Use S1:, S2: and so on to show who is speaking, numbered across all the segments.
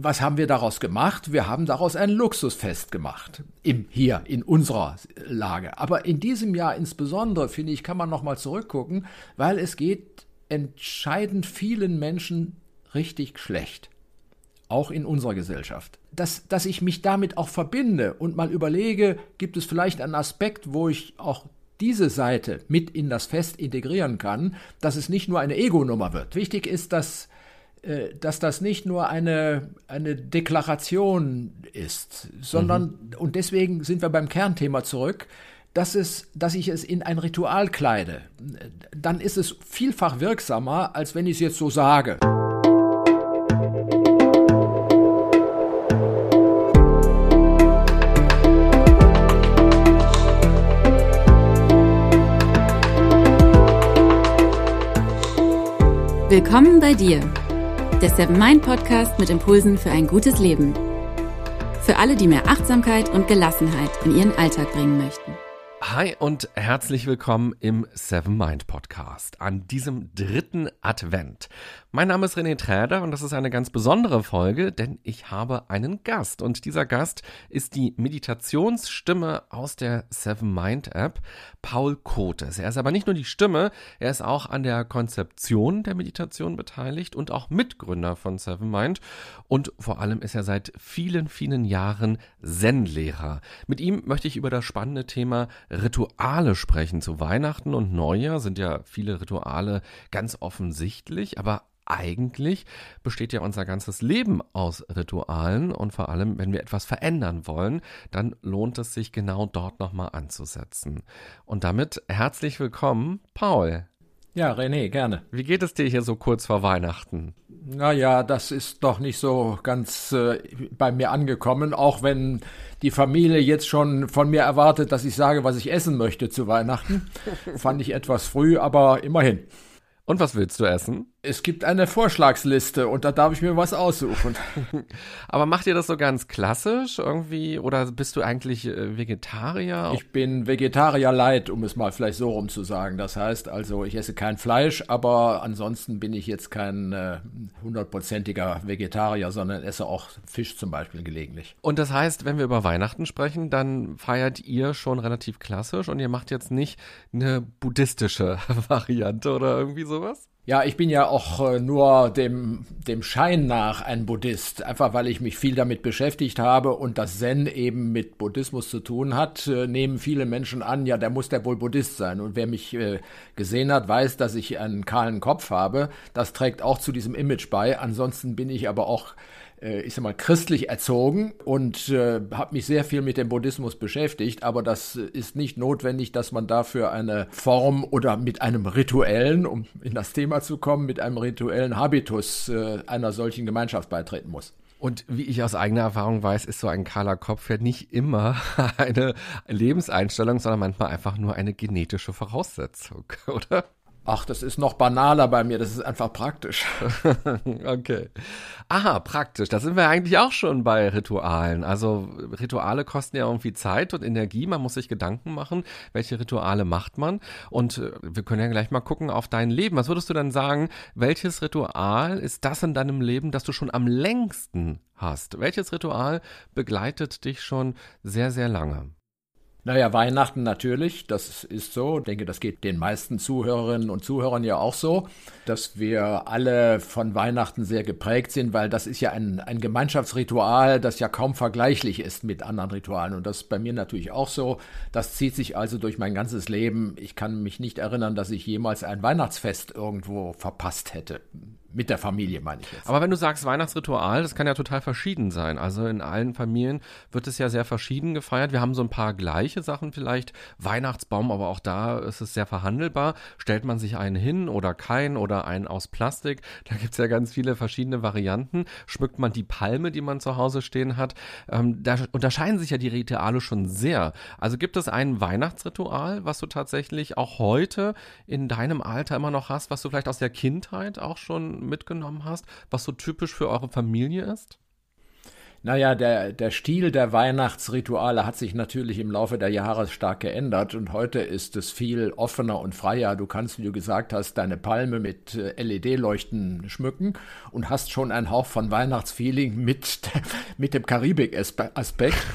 S1: was haben wir daraus gemacht? Wir haben daraus ein Luxusfest gemacht. Im, hier, in unserer Lage. Aber in diesem Jahr insbesondere, finde ich, kann man nochmal zurückgucken, weil es geht entscheidend vielen Menschen richtig schlecht. Auch in unserer Gesellschaft. Dass, dass ich mich damit auch verbinde und mal überlege, gibt es vielleicht einen Aspekt, wo ich auch diese Seite mit in das Fest integrieren kann, dass es nicht nur eine Ego-Nummer wird. Wichtig ist, dass dass das nicht nur eine, eine Deklaration ist, sondern, mhm. und deswegen sind wir beim Kernthema zurück, dass, es, dass ich es in ein Ritual kleide. Dann ist es vielfach wirksamer, als wenn ich es jetzt so sage.
S2: Willkommen bei dir der Seven Mind Podcast mit Impulsen für ein gutes Leben. Für alle, die mehr Achtsamkeit und Gelassenheit in ihren Alltag bringen möchten.
S3: Hi und herzlich willkommen im Seven Mind Podcast an diesem dritten Advent. Mein Name ist René Träder und das ist eine ganz besondere Folge, denn ich habe einen Gast und dieser Gast ist die Meditationsstimme aus der Seven Mind App, Paul Kotes. Er ist aber nicht nur die Stimme, er ist auch an der Konzeption der Meditation beteiligt und auch Mitgründer von Seven Mind und vor allem ist er seit vielen, vielen Jahren Zen-Lehrer. Mit ihm möchte ich über das spannende Thema Rituale sprechen. Zu Weihnachten und Neujahr sind ja viele Rituale ganz offensichtlich, aber eigentlich besteht ja unser ganzes Leben aus Ritualen und vor allem, wenn wir etwas verändern wollen, dann lohnt es sich genau dort nochmal anzusetzen. Und damit herzlich willkommen, Paul.
S1: Ja, René, gerne.
S3: Wie geht es dir hier so kurz vor Weihnachten?
S1: Naja, das ist doch nicht so ganz äh, bei mir angekommen, auch wenn die Familie jetzt schon von mir erwartet, dass ich sage, was ich essen möchte zu Weihnachten. Fand ich etwas früh, aber immerhin.
S3: Und was willst du essen?
S1: Es gibt eine Vorschlagsliste und da darf ich mir was aussuchen.
S3: Aber macht ihr das so ganz klassisch irgendwie oder bist du eigentlich äh, Vegetarier?
S1: Ich bin Vegetarier light, um es mal vielleicht so rum zu sagen. Das heißt also, ich esse kein Fleisch, aber ansonsten bin ich jetzt kein äh, hundertprozentiger äh, Vegetarier, sondern esse auch Fisch zum Beispiel gelegentlich.
S3: Und das heißt, wenn wir über Weihnachten sprechen, dann feiert ihr schon relativ klassisch und ihr macht jetzt nicht eine buddhistische Variante oder irgendwie sowas?
S1: Ja, ich bin ja auch äh, nur dem, dem Schein nach ein Buddhist, einfach weil ich mich viel damit beschäftigt habe und das Zen eben mit Buddhismus zu tun hat, äh, nehmen viele Menschen an, ja, der muss der wohl Buddhist sein. Und wer mich äh, gesehen hat, weiß, dass ich einen kahlen Kopf habe. Das trägt auch zu diesem Image bei. Ansonsten bin ich aber auch ich sag mal, christlich erzogen und äh, habe mich sehr viel mit dem Buddhismus beschäftigt, aber das ist nicht notwendig, dass man dafür eine Form oder mit einem rituellen, um in das Thema zu kommen, mit einem rituellen Habitus äh, einer solchen Gemeinschaft beitreten muss.
S3: Und wie ich aus eigener Erfahrung weiß, ist so ein kahler Kopf ja nicht immer eine Lebenseinstellung, sondern manchmal einfach nur eine genetische Voraussetzung, oder?
S1: Ach, das ist noch banaler bei mir, das ist einfach praktisch.
S3: okay. Aha, praktisch. Da sind wir eigentlich auch schon bei Ritualen. Also Rituale kosten ja irgendwie Zeit und Energie. Man muss sich Gedanken machen, welche Rituale macht man. Und äh, wir können ja gleich mal gucken auf dein Leben. Was würdest du dann sagen, welches Ritual ist das in deinem Leben, das du schon am längsten hast? Welches Ritual begleitet dich schon sehr, sehr lange?
S1: Naja, Weihnachten natürlich, das ist so. Ich denke, das geht den meisten Zuhörerinnen und Zuhörern ja auch so, dass wir alle von Weihnachten sehr geprägt sind, weil das ist ja ein, ein Gemeinschaftsritual, das ja kaum vergleichlich ist mit anderen Ritualen. Und das ist bei mir natürlich auch so. Das zieht sich also durch mein ganzes Leben. Ich kann mich nicht erinnern, dass ich jemals ein Weihnachtsfest irgendwo verpasst hätte. Mit der Familie meine ich jetzt.
S3: Aber wenn du sagst Weihnachtsritual, das kann ja total verschieden sein. Also in allen Familien wird es ja sehr verschieden gefeiert. Wir haben so ein paar gleiche Sachen vielleicht. Weihnachtsbaum, aber auch da ist es sehr verhandelbar. Stellt man sich einen hin oder keinen oder einen aus Plastik? Da gibt es ja ganz viele verschiedene Varianten. Schmückt man die Palme, die man zu Hause stehen hat? Ähm, da unterscheiden sich ja die Rituale schon sehr. Also gibt es ein Weihnachtsritual, was du tatsächlich auch heute in deinem Alter immer noch hast, was du vielleicht aus der Kindheit auch schon mitgenommen hast, was so typisch für eure Familie ist?
S1: Naja, der, der Stil der Weihnachtsrituale hat sich natürlich im Laufe der Jahre stark geändert und heute ist es viel offener und freier. Du kannst, wie du gesagt hast, deine Palme mit äh, LED-Leuchten schmücken und hast schon einen Hauch von Weihnachtsfeeling mit, mit dem Karibik-Aspekt.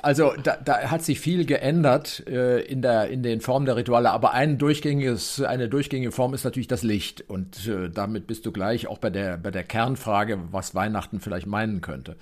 S1: Also da, da hat sich viel geändert äh, in, der, in den Formen der Rituale, aber ein durchgängiges, eine durchgängige Form ist natürlich das Licht und äh, damit bist du gleich auch bei der, bei der Kernfrage, was Weihnachten vielleicht meinen könnte.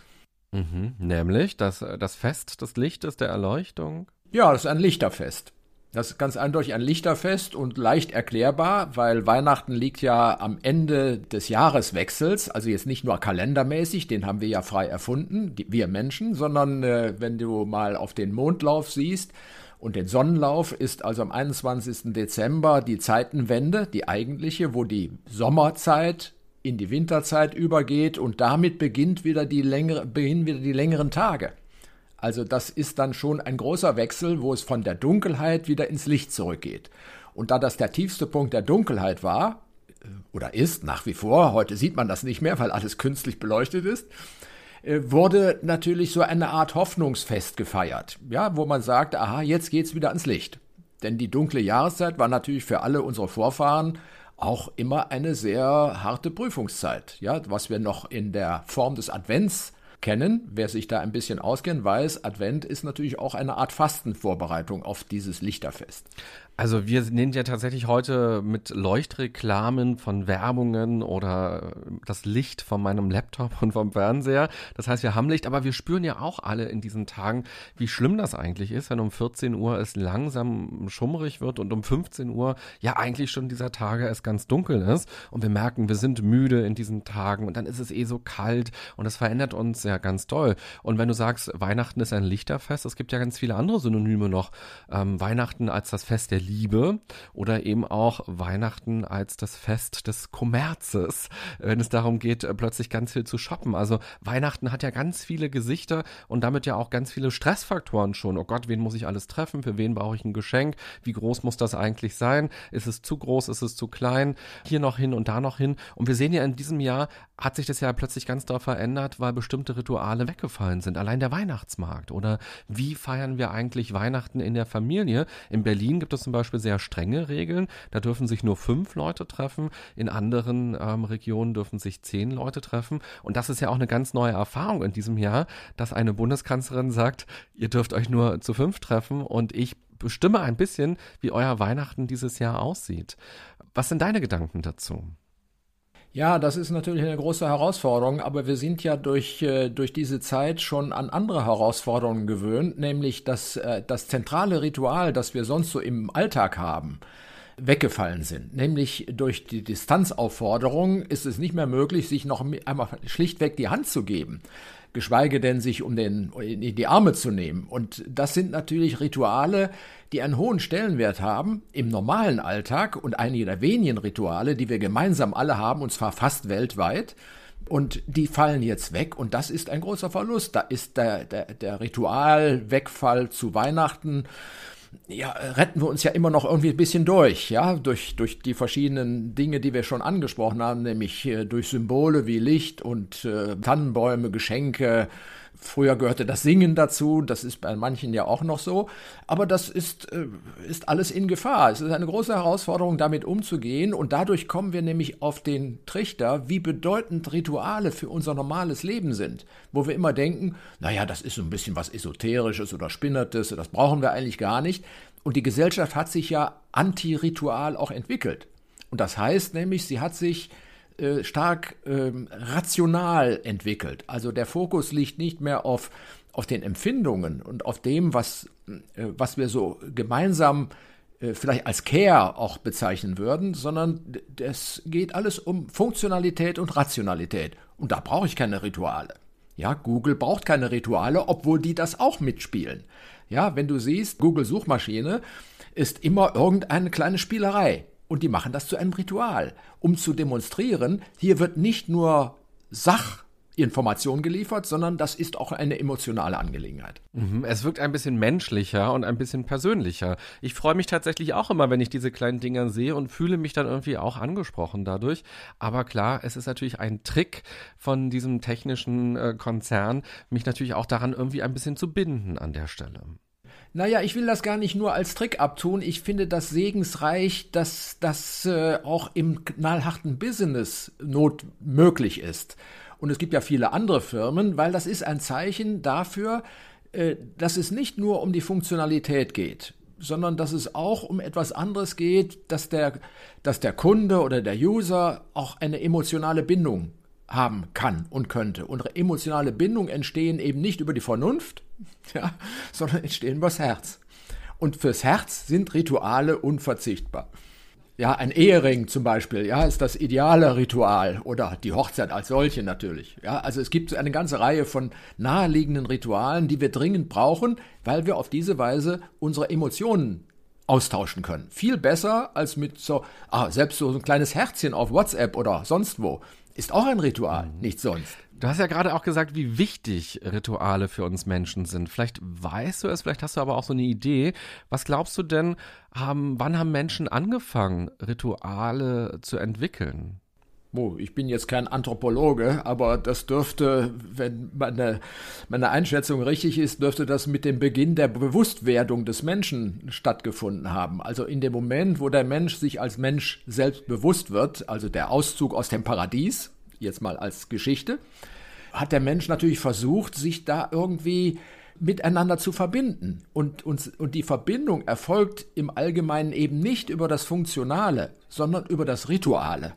S3: Mhm, nämlich das, das Fest des Lichtes, der Erleuchtung?
S1: Ja, das ist ein Lichterfest. Das ist ganz eindeutig ein Lichterfest und leicht erklärbar, weil Weihnachten liegt ja am Ende des Jahreswechsels, also jetzt nicht nur kalendermäßig, den haben wir ja frei erfunden, die, wir Menschen, sondern äh, wenn du mal auf den Mondlauf siehst und den Sonnenlauf, ist also am 21. Dezember die Zeitenwende, die eigentliche, wo die Sommerzeit in die Winterzeit übergeht und damit beginnt wieder die längere, beginnen wieder die längeren Tage. Also das ist dann schon ein großer Wechsel, wo es von der Dunkelheit wieder ins Licht zurückgeht. Und da das der tiefste Punkt der Dunkelheit war, äh, oder ist nach wie vor, heute sieht man das nicht mehr, weil alles künstlich beleuchtet ist, äh, wurde natürlich so eine Art Hoffnungsfest gefeiert, ja, wo man sagt, aha, jetzt geht's wieder ans Licht. Denn die dunkle Jahreszeit war natürlich für alle unsere Vorfahren auch immer eine sehr harte Prüfungszeit. Ja, was wir noch in der Form des Advents kennen. Wer sich da ein bisschen auskennt, weiß, Advent ist natürlich auch eine Art Fastenvorbereitung auf dieses Lichterfest.
S3: Also wir sind ja tatsächlich heute mit Leuchtreklamen von Werbungen oder das Licht von meinem Laptop und vom Fernseher. Das heißt, wir haben Licht, aber wir spüren ja auch alle in diesen Tagen, wie schlimm das eigentlich ist, wenn um 14 Uhr es langsam schummrig wird und um 15 Uhr ja eigentlich schon dieser Tage es ganz dunkel ist und wir merken, wir sind müde in diesen Tagen und dann ist es eh so kalt und das verändert uns ja ganz toll. Und wenn du sagst, Weihnachten ist ein Lichterfest, es gibt ja ganz viele andere Synonyme noch. Ähm, Weihnachten als das Fest der Liebe oder eben auch Weihnachten als das Fest des Kommerzes, wenn es darum geht, plötzlich ganz viel zu shoppen. Also Weihnachten hat ja ganz viele Gesichter und damit ja auch ganz viele Stressfaktoren schon. Oh Gott, wen muss ich alles treffen? Für wen brauche ich ein Geschenk? Wie groß muss das eigentlich sein? Ist es zu groß? Ist es zu klein? Hier noch hin und da noch hin. Und wir sehen ja in diesem Jahr hat sich das ja plötzlich ganz da verändert, weil bestimmte Rituale weggefallen sind. Allein der Weihnachtsmarkt oder wie feiern wir eigentlich Weihnachten in der Familie? In Berlin gibt es zum Beispiel sehr strenge Regeln. Da dürfen sich nur fünf Leute treffen. In anderen ähm, Regionen dürfen sich zehn Leute treffen. Und das ist ja auch eine ganz neue Erfahrung in diesem Jahr, dass eine Bundeskanzlerin sagt, ihr dürft euch nur zu fünf treffen und ich bestimme ein bisschen, wie euer Weihnachten dieses Jahr aussieht. Was sind deine Gedanken dazu?
S1: Ja, das ist natürlich eine große Herausforderung, aber wir sind ja durch, äh, durch diese Zeit schon an andere Herausforderungen gewöhnt, nämlich dass äh, das zentrale Ritual, das wir sonst so im Alltag haben, weggefallen sind. Nämlich durch die Distanzaufforderung ist es nicht mehr möglich, sich noch einmal schlichtweg die Hand zu geben geschweige denn sich um den in die Arme zu nehmen. Und das sind natürlich Rituale, die einen hohen Stellenwert haben im normalen Alltag und einige der wenigen Rituale, die wir gemeinsam alle haben, und zwar fast weltweit. Und die fallen jetzt weg und das ist ein großer Verlust. Da ist der, der, der Ritualwegfall zu Weihnachten ja, retten wir uns ja immer noch irgendwie ein bisschen durch, ja, durch, durch die verschiedenen Dinge, die wir schon angesprochen haben, nämlich äh, durch Symbole wie Licht und äh, Tannenbäume, Geschenke, Früher gehörte das Singen dazu, das ist bei manchen ja auch noch so, aber das ist, äh, ist alles in Gefahr. Es ist eine große Herausforderung, damit umzugehen und dadurch kommen wir nämlich auf den Trichter, wie bedeutend Rituale für unser normales Leben sind, wo wir immer denken, naja, das ist so ein bisschen was Esoterisches oder Spinnertes, das brauchen wir eigentlich gar nicht. Und die Gesellschaft hat sich ja anti-Ritual auch entwickelt. Und das heißt nämlich, sie hat sich äh, stark ähm, rational entwickelt. Also der Fokus liegt nicht mehr auf, auf den Empfindungen und auf dem, was, äh, was wir so gemeinsam äh, vielleicht als Care auch bezeichnen würden, sondern es geht alles um Funktionalität und Rationalität. Und da brauche ich keine Rituale. Ja, Google braucht keine Rituale, obwohl die das auch mitspielen. Ja, wenn du siehst, Google Suchmaschine ist immer irgendeine kleine Spielerei. Und die machen das zu einem Ritual, um zu demonstrieren, hier wird nicht nur Sach Information geliefert, sondern das ist auch eine emotionale Angelegenheit.
S3: Mhm, es wirkt ein bisschen menschlicher und ein bisschen persönlicher. Ich freue mich tatsächlich auch immer, wenn ich diese kleinen Dinger sehe und fühle mich dann irgendwie auch angesprochen dadurch. Aber klar, es ist natürlich ein Trick von diesem technischen äh, Konzern, mich natürlich auch daran irgendwie ein bisschen zu binden an der Stelle.
S1: Naja, ich will das gar nicht nur als Trick abtun. Ich finde das segensreich, dass das äh, auch im knallharten Business not möglich ist. Und es gibt ja viele andere Firmen, weil das ist ein Zeichen dafür, äh, dass es nicht nur um die Funktionalität geht, sondern dass es auch um etwas anderes geht, dass der, dass der Kunde oder der User auch eine emotionale Bindung haben kann und könnte. Und emotionale Bindungen entstehen eben nicht über die Vernunft, ja, sondern entstehen übers Herz. Und fürs Herz sind Rituale unverzichtbar. Ja, ein Ehering zum Beispiel, ja, ist das ideale Ritual oder die Hochzeit als solche natürlich. Ja, also es gibt eine ganze Reihe von naheliegenden Ritualen, die wir dringend brauchen, weil wir auf diese Weise unsere Emotionen austauschen können. Viel besser als mit so, ah, selbst so ein kleines Herzchen auf WhatsApp oder sonst wo ist auch ein Ritual, mhm. nicht sonst.
S3: Du hast ja gerade auch gesagt, wie wichtig Rituale für uns Menschen sind. Vielleicht weißt du es, vielleicht hast du aber auch so eine Idee. Was glaubst du denn, haben, wann haben Menschen angefangen, Rituale zu entwickeln?
S1: Ich bin jetzt kein Anthropologe, aber das dürfte, wenn meine, meine Einschätzung richtig ist, dürfte das mit dem Beginn der Bewusstwerdung des Menschen stattgefunden haben. Also in dem Moment, wo der Mensch sich als Mensch selbst bewusst wird, also der Auszug aus dem Paradies, jetzt mal als Geschichte, hat der Mensch natürlich versucht, sich da irgendwie miteinander zu verbinden. Und, und, und die Verbindung erfolgt im Allgemeinen eben nicht über das Funktionale, sondern über das Rituale.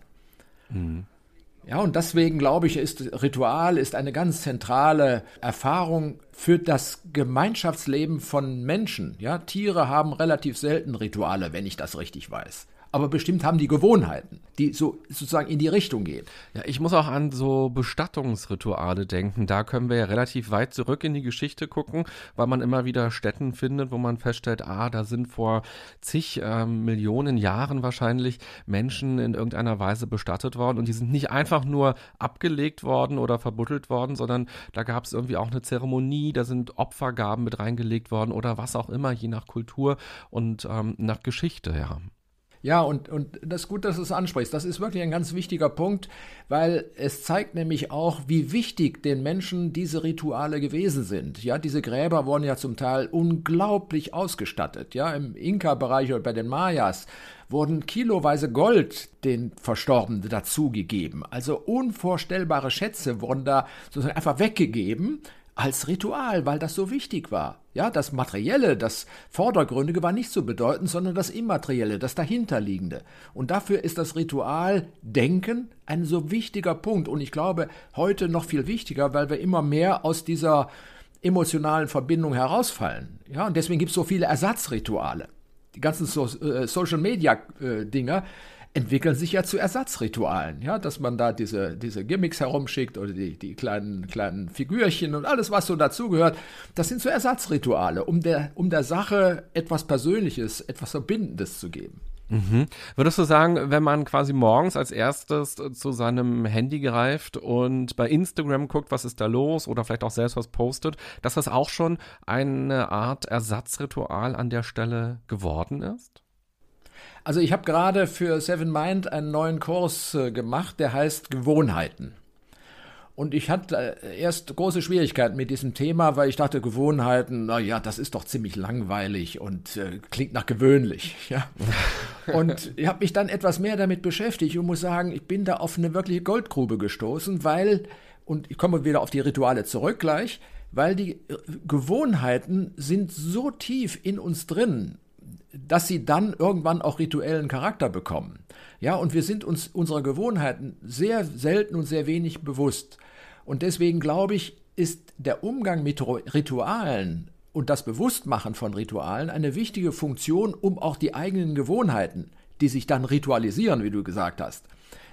S1: Ja, und deswegen glaube ich, ist Ritual ist eine ganz zentrale Erfahrung für das Gemeinschaftsleben von Menschen. Ja, Tiere haben relativ selten Rituale, wenn ich das richtig weiß aber bestimmt haben die Gewohnheiten, die so sozusagen in die Richtung gehen.
S3: Ja, ich muss auch an so Bestattungsrituale denken. Da können wir ja relativ weit zurück in die Geschichte gucken, weil man immer wieder Städten findet, wo man feststellt, ah, da sind vor zig äh, Millionen Jahren wahrscheinlich Menschen in irgendeiner Weise bestattet worden und die sind nicht einfach nur abgelegt worden oder verbuddelt worden, sondern da gab es irgendwie auch eine Zeremonie, da sind Opfergaben mit reingelegt worden oder was auch immer, je nach Kultur und ähm, nach Geschichte, ja.
S1: Ja, und, und das ist gut, dass du es ansprichst. Das ist wirklich ein ganz wichtiger Punkt, weil es zeigt nämlich auch, wie wichtig den Menschen diese Rituale gewesen sind. Ja, diese Gräber wurden ja zum Teil unglaublich ausgestattet. Ja, im Inka-Bereich oder bei den Mayas wurden kiloweise Gold den Verstorbenen dazugegeben. Also unvorstellbare Schätze wurden da sozusagen einfach weggegeben als Ritual, weil das so wichtig war. Ja, das Materielle, das Vordergründige war nicht so bedeutend, sondern das Immaterielle, das Dahinterliegende. Und dafür ist das Ritual Denken ein so wichtiger Punkt. Und ich glaube, heute noch viel wichtiger, weil wir immer mehr aus dieser emotionalen Verbindung herausfallen. Ja, und deswegen gibt es so viele Ersatzrituale. Die ganzen so äh, Social Media äh, entwickeln sich ja zu Ersatzritualen, ja, dass man da diese, diese Gimmicks herumschickt oder die, die kleinen, kleinen Figürchen und alles, was so dazugehört. Das sind so Ersatzrituale, um der, um der Sache etwas Persönliches, etwas Verbindendes zu geben.
S3: Mhm. Würdest du sagen, wenn man quasi morgens als erstes zu seinem Handy greift und bei Instagram guckt, was ist da los oder vielleicht auch selbst was postet, dass das auch schon eine Art Ersatzritual an der Stelle geworden ist?
S1: Also ich habe gerade für Seven Mind einen neuen Kurs äh, gemacht, der heißt Gewohnheiten. Und ich hatte äh, erst große Schwierigkeiten mit diesem Thema, weil ich dachte, Gewohnheiten, na ja, das ist doch ziemlich langweilig und äh, klingt nach gewöhnlich, ja. und ich habe mich dann etwas mehr damit beschäftigt und muss sagen, ich bin da auf eine wirkliche Goldgrube gestoßen, weil, und ich komme wieder auf die Rituale zurück gleich, weil die äh, Gewohnheiten sind so tief in uns drin dass sie dann irgendwann auch rituellen Charakter bekommen. Ja, und wir sind uns unserer Gewohnheiten sehr selten und sehr wenig bewusst. Und deswegen glaube ich, ist der Umgang mit Ritualen und das Bewusstmachen von Ritualen eine wichtige Funktion, um auch die eigenen Gewohnheiten, die sich dann ritualisieren, wie du gesagt hast,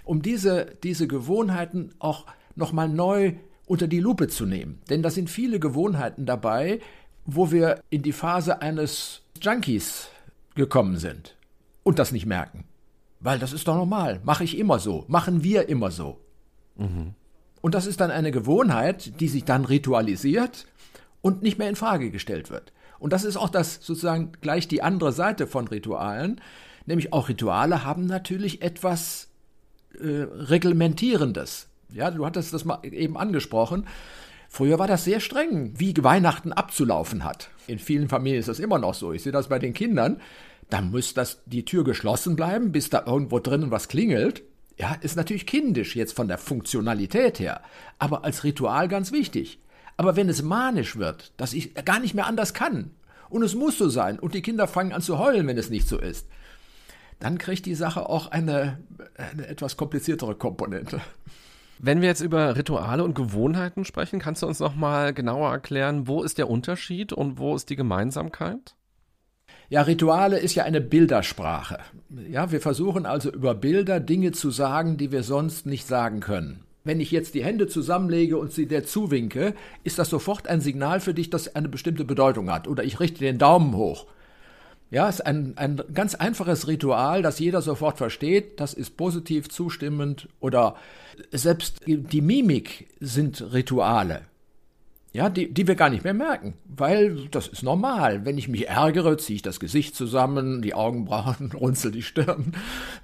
S1: um diese, diese Gewohnheiten auch nochmal neu unter die Lupe zu nehmen. Denn da sind viele Gewohnheiten dabei, wo wir in die Phase eines Junkies gekommen sind und das nicht merken. Weil das ist doch normal. Mache ich immer so. Machen wir immer so. Mhm. Und das ist dann eine Gewohnheit, die sich dann ritualisiert und nicht mehr in Frage gestellt wird. Und das ist auch das sozusagen gleich die andere Seite von Ritualen, nämlich auch Rituale haben natürlich etwas äh, reglementierendes. Ja, du hattest das mal eben angesprochen. Früher war das sehr streng, wie Weihnachten abzulaufen hat. In vielen Familien ist das immer noch so. Ich sehe das bei den Kindern. Da muss das die Tür geschlossen bleiben, bis da irgendwo drinnen was klingelt. Ja, ist natürlich kindisch jetzt von der Funktionalität her, aber als Ritual ganz wichtig. Aber wenn es manisch wird, dass ich gar nicht mehr anders kann, und es muss so sein, und die Kinder fangen an zu heulen, wenn es nicht so ist, dann kriegt die Sache auch eine, eine etwas kompliziertere Komponente.
S3: Wenn wir jetzt über Rituale und Gewohnheiten sprechen, kannst du uns noch mal genauer erklären, wo ist der Unterschied und wo ist die Gemeinsamkeit?
S1: Ja, Rituale ist ja eine Bildersprache. Ja, wir versuchen also über Bilder Dinge zu sagen, die wir sonst nicht sagen können. Wenn ich jetzt die Hände zusammenlege und sie dir zuwinke, ist das sofort ein Signal für dich, das eine bestimmte Bedeutung hat. Oder ich richte den Daumen hoch. Ja, ist ein, ein ganz einfaches Ritual, das jeder sofort versteht. Das ist positiv, zustimmend oder selbst die Mimik sind Rituale ja, die, die wir gar nicht mehr merken, weil das ist normal. Wenn ich mich ärgere, ziehe ich das Gesicht zusammen, die Augenbrauen, runzel die Stirn.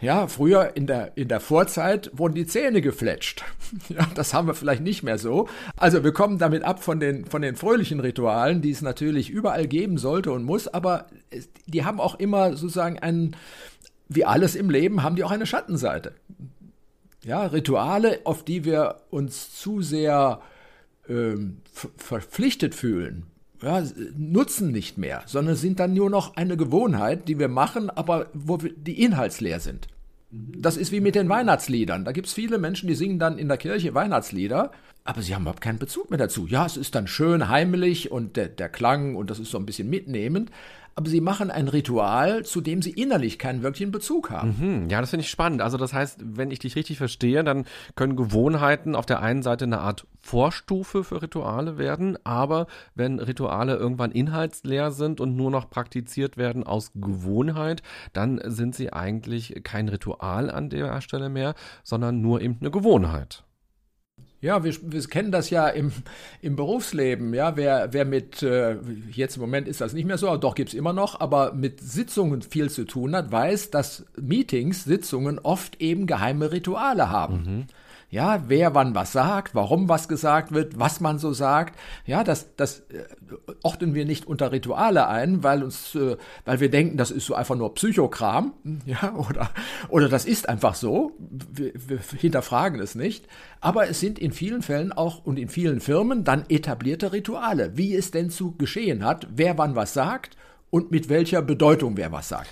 S1: Ja, früher in der, in der Vorzeit wurden die Zähne gefletscht. Ja, das haben wir vielleicht nicht mehr so. Also wir kommen damit ab von den, von den fröhlichen Ritualen, die es natürlich überall geben sollte und muss, aber die haben auch immer sozusagen einen, wie alles im Leben, haben die auch eine Schattenseite. Ja, Rituale, auf die wir uns zu sehr ähm, verpflichtet fühlen, ja, nutzen nicht mehr, sondern sind dann nur noch eine Gewohnheit, die wir machen, aber wo wir, die inhaltsleer sind. Mhm. Das ist wie mit den Weihnachtsliedern. Da gibt es viele Menschen, die singen dann in der Kirche Weihnachtslieder, aber sie haben überhaupt keinen Bezug mehr dazu. Ja, es ist dann schön heimelig und der, der Klang und das ist so ein bisschen mitnehmend, aber sie machen ein Ritual, zu dem sie innerlich keinen wirklichen Bezug haben.
S3: Mhm, ja, das finde ich spannend. Also das heißt, wenn ich dich richtig verstehe, dann können Gewohnheiten auf der einen Seite eine Art Vorstufe für Rituale werden, aber wenn Rituale irgendwann inhaltsleer sind und nur noch praktiziert werden aus Gewohnheit, dann sind sie eigentlich kein Ritual an der Stelle mehr, sondern nur eben eine Gewohnheit.
S1: Ja, wir, wir kennen das ja im, im Berufsleben. Ja, wer, wer mit, äh, jetzt im Moment ist das nicht mehr so, doch gibt's immer noch, aber mit Sitzungen viel zu tun hat, weiß, dass Meetings, Sitzungen oft eben geheime Rituale haben. Mhm ja, wer wann was sagt, warum was gesagt wird, was man so sagt. Ja, das, das äh, ordnen wir nicht unter Rituale ein, weil uns, äh, weil wir denken, das ist so einfach nur Psychokram, ja, oder, oder das ist einfach so. Wir, wir hinterfragen es nicht. Aber es sind in vielen Fällen auch und in vielen Firmen dann etablierte Rituale, wie es denn zu geschehen hat, wer wann was sagt und mit welcher Bedeutung wer was sagt.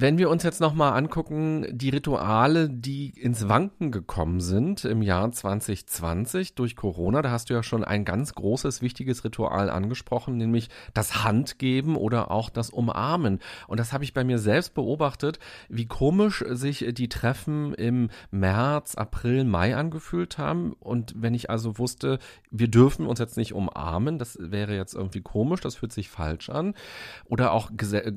S3: Wenn wir uns jetzt nochmal angucken, die Rituale, die ins Wanken gekommen sind im Jahr 2020 durch Corona, da hast du ja schon ein ganz großes, wichtiges Ritual angesprochen, nämlich das Handgeben oder auch das Umarmen. Und das habe ich bei mir selbst beobachtet, wie komisch sich die Treffen im März, April, Mai angefühlt haben. Und wenn ich also wusste, wir dürfen uns jetzt nicht umarmen, das wäre jetzt irgendwie komisch, das fühlt sich falsch an. Oder auch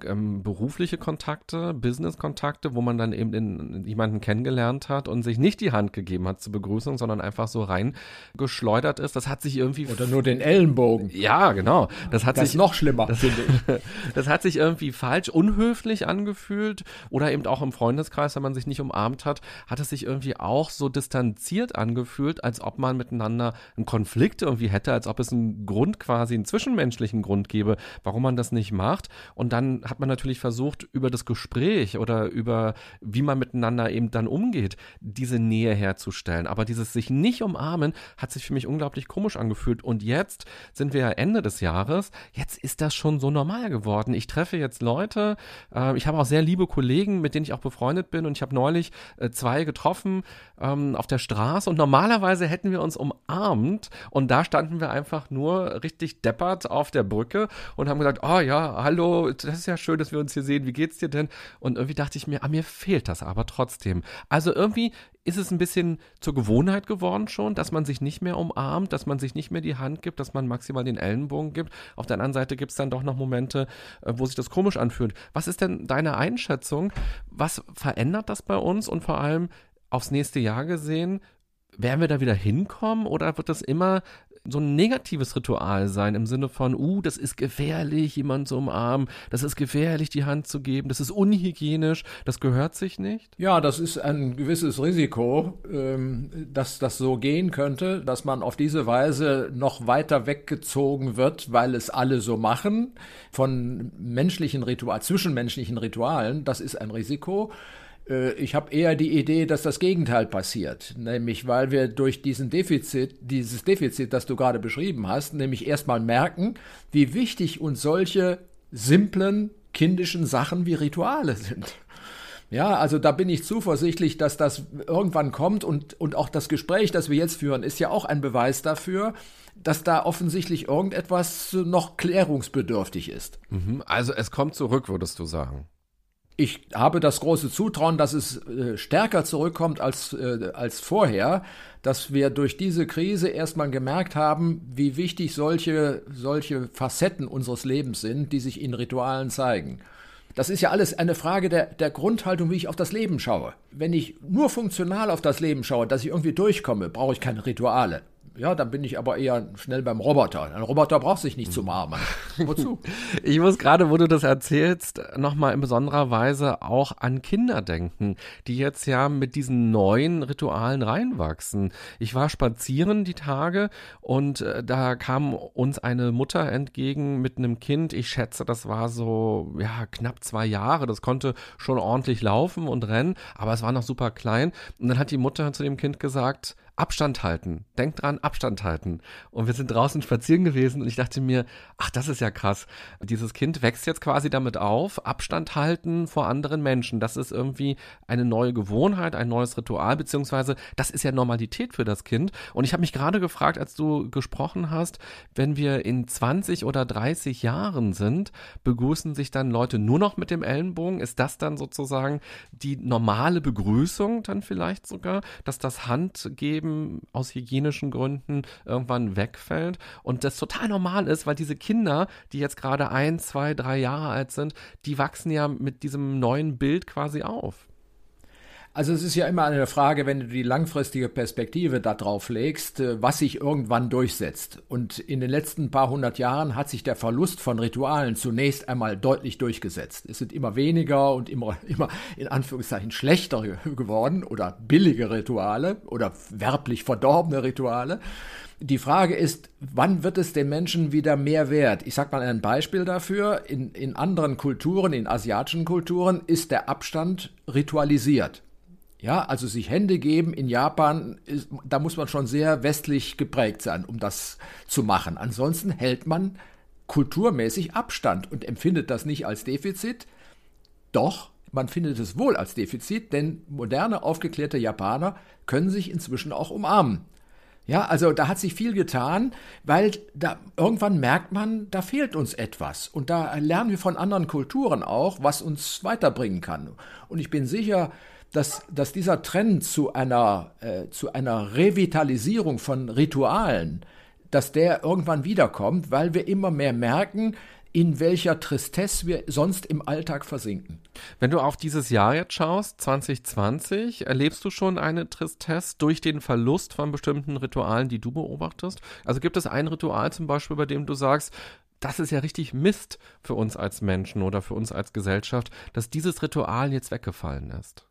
S3: ähm, berufliche Kontakte Business-Kontakte, wo man dann eben in, jemanden kennengelernt hat und sich nicht die Hand gegeben hat zur Begrüßung, sondern einfach so reingeschleudert ist. Das hat sich irgendwie.
S1: Oder nur den Ellenbogen.
S3: Ja, genau.
S1: Das hat das sich. noch schlimmer,
S3: das, das hat sich irgendwie falsch, unhöflich angefühlt. Oder eben auch im Freundeskreis, wenn man sich nicht umarmt hat, hat es sich irgendwie auch so distanziert angefühlt, als ob man miteinander einen Konflikt irgendwie hätte, als ob es einen Grund quasi, einen zwischenmenschlichen Grund gäbe, warum man das nicht macht. Und dann hat man natürlich versucht, über das Gespräch Gespräch oder über wie man miteinander eben dann umgeht, diese Nähe herzustellen. Aber dieses sich nicht umarmen hat sich für mich unglaublich komisch angefühlt. Und jetzt sind wir ja Ende des Jahres. Jetzt ist das schon so normal geworden. Ich treffe jetzt Leute. Äh, ich habe auch sehr liebe Kollegen, mit denen ich auch befreundet bin. Und ich habe neulich äh, zwei getroffen ähm, auf der Straße. Und normalerweise hätten wir uns umarmt. Und da standen wir einfach nur richtig deppert auf der Brücke und haben gesagt, oh ja, hallo, das ist ja schön, dass wir uns hier sehen. Wie geht's dir denn? Und irgendwie dachte ich mir, ah, mir fehlt das aber trotzdem. Also irgendwie ist es ein bisschen zur Gewohnheit geworden schon, dass man sich nicht mehr umarmt, dass man sich nicht mehr die Hand gibt, dass man maximal den Ellenbogen gibt. Auf der anderen Seite gibt es dann doch noch Momente, äh, wo sich das komisch anfühlt. Was ist denn deine Einschätzung? Was verändert das bei uns und vor allem aufs nächste Jahr gesehen? werden wir da wieder hinkommen oder wird das immer so ein negatives Ritual sein im Sinne von, uh, das ist gefährlich, jemanden zu umarmen, das ist gefährlich, die Hand zu geben, das ist unhygienisch, das gehört sich nicht?
S1: Ja, das ist ein gewisses Risiko, ähm, dass das so gehen könnte, dass man auf diese Weise noch weiter weggezogen wird, weil es alle so machen von menschlichen Ritualen, zwischenmenschlichen Ritualen. Das ist ein Risiko. Äh, ich habe eher die Idee, dass das Gegenteil passiert, nämlich weil wir durch diesen Defizit, dieses Defizit, das du gerade beschrieben hast, nämlich erstmal merken, wie wichtig uns solche simplen kindischen Sachen wie Rituale sind. Ja, also da bin ich zuversichtlich, dass das irgendwann kommt und, und auch das Gespräch, das wir jetzt führen, ist ja auch ein Beweis dafür, dass da offensichtlich irgendetwas noch klärungsbedürftig ist.
S3: Mhm. Also es kommt zurück, würdest du sagen.
S1: Ich habe das große Zutrauen, dass es äh, stärker zurückkommt als, äh, als vorher, dass wir durch diese Krise erstmal gemerkt haben, wie wichtig solche, solche Facetten unseres Lebens sind, die sich in Ritualen zeigen. Das ist ja alles eine Frage der, der Grundhaltung, wie ich auf das Leben schaue. Wenn ich nur funktional auf das Leben schaue, dass ich irgendwie durchkomme, brauche ich keine Rituale. Ja, dann bin ich aber eher schnell beim Roboter. Ein Roboter braucht sich nicht zu umarmen.
S3: Wozu? ich muss gerade, wo du das erzählst, nochmal in besonderer Weise auch an Kinder denken, die jetzt ja mit diesen neuen Ritualen reinwachsen. Ich war spazieren die Tage und äh, da kam uns eine Mutter entgegen mit einem Kind. Ich schätze, das war so, ja, knapp zwei Jahre. Das konnte schon ordentlich laufen und rennen, aber es war noch super klein. Und dann hat die Mutter zu dem Kind gesagt, Abstand halten. Denkt dran, Abstand halten. Und wir sind draußen spazieren gewesen und ich dachte mir, ach, das ist ja krass. Dieses Kind wächst jetzt quasi damit auf, Abstand halten vor anderen Menschen. Das ist irgendwie eine neue Gewohnheit, ein neues Ritual, beziehungsweise das ist ja Normalität für das Kind. Und ich habe mich gerade gefragt, als du gesprochen hast, wenn wir in 20 oder 30 Jahren sind, begrüßen sich dann Leute nur noch mit dem Ellenbogen? Ist das dann sozusagen die normale Begrüßung dann vielleicht sogar, dass das Handgeben eben aus hygienischen Gründen irgendwann wegfällt und das total normal ist, weil diese Kinder, die jetzt gerade ein, zwei, drei Jahre alt sind, die wachsen ja mit diesem neuen Bild quasi auf.
S1: Also es ist ja immer eine Frage, wenn du die langfristige Perspektive da drauf legst, äh, was sich irgendwann durchsetzt. Und in den letzten paar hundert Jahren hat sich der Verlust von Ritualen zunächst einmal deutlich durchgesetzt. Es sind immer weniger und immer, immer in Anführungszeichen schlechter geworden oder billige Rituale oder werblich verdorbene Rituale. Die Frage ist, wann wird es den Menschen wieder mehr wert? Ich sage mal ein Beispiel dafür. In, in anderen Kulturen, in asiatischen Kulturen, ist der Abstand ritualisiert. Ja, also sich Hände geben in Japan, ist, da muss man schon sehr westlich geprägt sein, um das zu machen. Ansonsten hält man kulturmäßig Abstand und empfindet das nicht als Defizit. Doch, man findet es wohl als Defizit, denn moderne, aufgeklärte Japaner können sich inzwischen auch umarmen. Ja, also da hat sich viel getan, weil da irgendwann merkt man, da fehlt uns etwas. Und da lernen wir von anderen Kulturen auch, was uns weiterbringen kann. Und ich bin sicher, dass, dass dieser Trend zu einer, äh, zu einer Revitalisierung von Ritualen, dass der irgendwann wiederkommt, weil wir immer mehr merken, in welcher Tristesse wir sonst im Alltag versinken.
S3: Wenn du auf dieses Jahr jetzt schaust, 2020, erlebst du schon eine Tristesse durch den Verlust von bestimmten Ritualen, die du beobachtest? Also gibt es ein Ritual zum Beispiel, bei dem du sagst, das ist ja richtig Mist für uns als Menschen oder für uns als Gesellschaft, dass dieses Ritual jetzt weggefallen ist?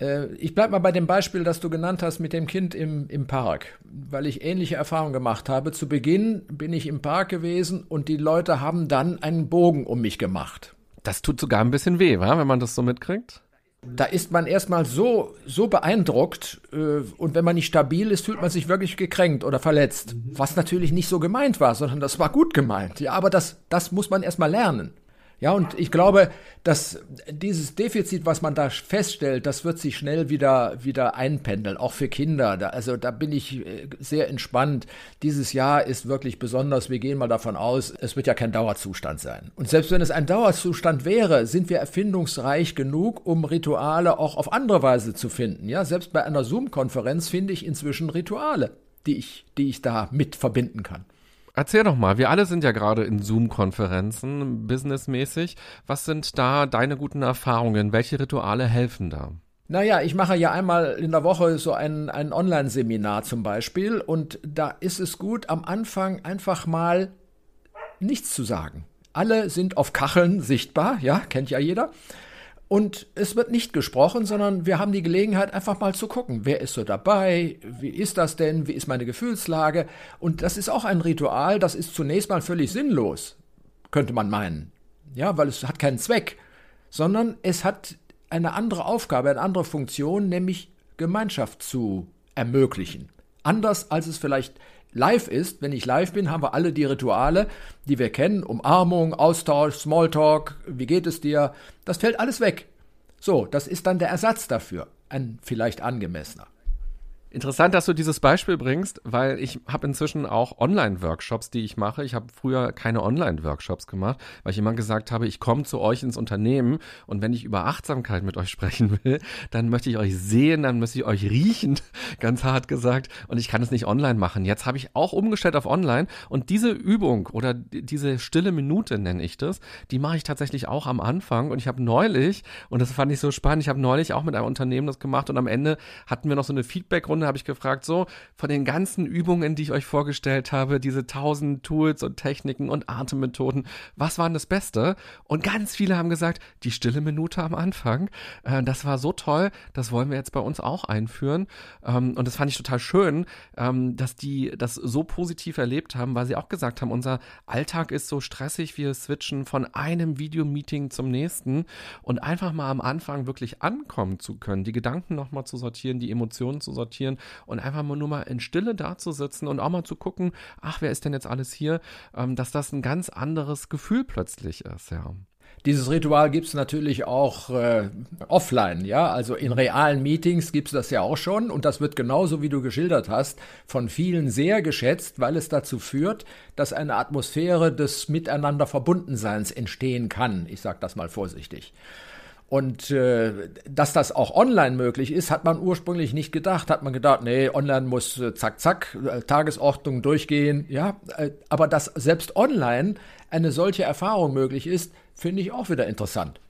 S1: Äh, ich bleibe mal bei dem Beispiel, das du genannt hast mit dem Kind im, im Park, weil ich ähnliche Erfahrungen gemacht habe. Zu Beginn bin ich im Park gewesen und die Leute haben dann einen Bogen um mich gemacht.
S3: Das tut sogar ein bisschen weh, wa? wenn man das so mitkriegt?
S1: Da ist man erstmal so, so beeindruckt äh, und wenn man nicht stabil ist, fühlt man sich wirklich gekränkt oder verletzt. Was natürlich nicht so gemeint war, sondern das war gut gemeint. Ja, aber das, das muss man erstmal lernen. Ja, und ich glaube, dass dieses Defizit, was man da feststellt, das wird sich schnell wieder, wieder einpendeln, auch für Kinder. Da, also da bin ich äh, sehr entspannt. Dieses Jahr ist wirklich besonders. Wir gehen mal davon aus, es wird ja kein Dauerzustand sein. Und selbst wenn es ein Dauerzustand wäre, sind wir erfindungsreich genug, um Rituale auch auf andere Weise zu finden. Ja, selbst bei einer Zoom-Konferenz finde ich inzwischen Rituale, die ich, die ich da mit verbinden kann.
S3: Erzähl doch mal, wir alle sind ja gerade in Zoom-Konferenzen, businessmäßig. Was sind da deine guten Erfahrungen? Welche Rituale helfen da?
S1: Naja, ich mache ja einmal in der Woche so ein, ein Online-Seminar zum Beispiel und da ist es gut, am Anfang einfach mal nichts zu sagen. Alle sind auf Kacheln sichtbar, ja, kennt ja jeder. Und es wird nicht gesprochen, sondern wir haben die Gelegenheit, einfach mal zu gucken, wer ist so dabei, wie ist das denn, wie ist meine Gefühlslage. Und das ist auch ein Ritual, das ist zunächst mal völlig sinnlos, könnte man meinen. Ja, weil es hat keinen Zweck, sondern es hat eine andere Aufgabe, eine andere Funktion, nämlich Gemeinschaft zu ermöglichen. Anders als es vielleicht live ist. Wenn ich live bin, haben wir alle die Rituale, die wir kennen. Umarmung, Austausch, Smalltalk, wie geht es dir? Das fällt alles weg. So, das ist dann der Ersatz dafür. Ein vielleicht angemessener.
S3: Interessant, dass du dieses Beispiel bringst, weil ich habe inzwischen auch Online-Workshops, die ich mache. Ich habe früher keine Online-Workshops gemacht, weil ich immer gesagt habe, ich komme zu euch ins Unternehmen und wenn ich über Achtsamkeit mit euch sprechen will, dann möchte ich euch sehen, dann möchte ich euch riechen, ganz hart gesagt, und ich kann es nicht online machen. Jetzt habe ich auch umgestellt auf online und diese Übung oder diese stille Minute nenne ich das, die mache ich tatsächlich auch am Anfang und ich habe neulich, und das fand ich so spannend, ich habe neulich auch mit einem Unternehmen das gemacht und am Ende hatten wir noch so eine Feedback-Runde Stunde habe ich gefragt, so von den ganzen Übungen, die ich euch vorgestellt habe, diese tausend Tools und Techniken und Atemmethoden, was waren das Beste? Und ganz viele haben gesagt, die stille Minute am Anfang, äh, das war so toll, das wollen wir jetzt bei uns auch einführen. Ähm, und das fand ich total schön, ähm, dass die das so positiv erlebt haben, weil sie auch gesagt haben, unser Alltag ist so stressig, wir switchen von einem Videomeeting zum nächsten und einfach mal am Anfang wirklich ankommen zu können, die Gedanken nochmal zu sortieren, die Emotionen zu sortieren konzentrieren und einfach nur mal in Stille dazusitzen und auch mal zu gucken, ach, wer ist denn jetzt alles hier, ähm, dass das ein ganz anderes Gefühl plötzlich ist, ja.
S1: Dieses Ritual gibt es natürlich auch äh, offline, ja. Also in realen Meetings gibt es das ja auch schon und das wird genauso, wie du geschildert hast, von vielen sehr geschätzt, weil es dazu führt, dass eine Atmosphäre des Miteinander Verbundenseins entstehen kann. Ich sage das mal vorsichtig. Und äh, dass das auch online möglich ist, hat man ursprünglich nicht gedacht. Hat man gedacht, nee, online muss äh, zack, zack, äh, Tagesordnung durchgehen. Ja, äh, aber dass selbst online eine solche Erfahrung möglich ist, finde ich auch wieder interessant.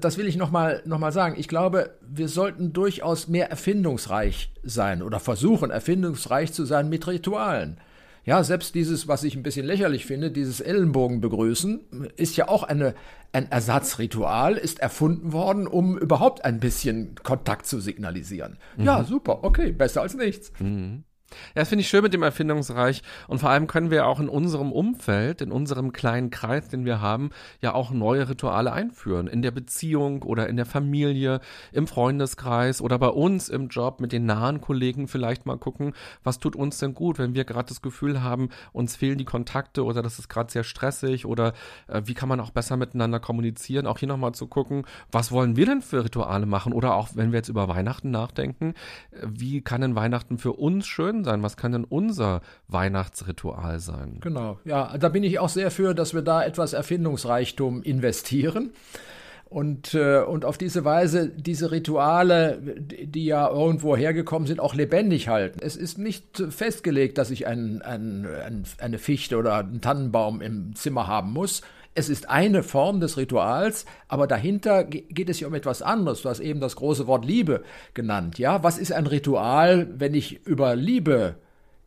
S1: Das will ich nochmal noch mal sagen. Ich glaube, wir sollten durchaus mehr erfindungsreich sein oder versuchen, erfindungsreich zu sein mit Ritualen. Ja, selbst dieses, was ich ein bisschen lächerlich finde, dieses Ellenbogen begrüßen, ist ja auch eine, ein Ersatzritual, ist erfunden worden, um überhaupt ein bisschen Kontakt zu signalisieren. Mhm. Ja, super, okay, besser als nichts.
S3: Mhm. Ja, das finde ich schön mit dem Erfindungsreich. Und vor allem können wir auch in unserem Umfeld, in unserem kleinen Kreis, den wir haben, ja auch neue Rituale einführen. In der Beziehung oder in der Familie, im Freundeskreis oder bei uns im Job mit den nahen Kollegen vielleicht mal gucken, was tut uns denn gut, wenn wir gerade das Gefühl haben, uns fehlen die Kontakte oder das ist gerade sehr stressig oder äh, wie kann man auch besser miteinander kommunizieren. Auch hier nochmal zu gucken, was wollen wir denn für Rituale machen oder auch wenn wir jetzt über Weihnachten nachdenken, äh, wie kann denn Weihnachten für uns schön schön sein? Was kann denn unser Weihnachtsritual sein?
S1: Genau, ja, da bin ich auch sehr für, dass wir da etwas Erfindungsreichtum investieren. Und, äh, und auf diese Weise diese Rituale, die ja irgendwo hergekommen sind, auch lebendig halten. Es ist nicht festgelegt, dass ich ein, ein, ein, eine Fichte oder einen Tannenbaum im Zimmer haben muss. Es ist eine Form des Rituals, aber dahinter geht es ja um etwas anderes. Du hast eben das große Wort Liebe genannt. Ja, was ist ein Ritual, wenn ich über Liebe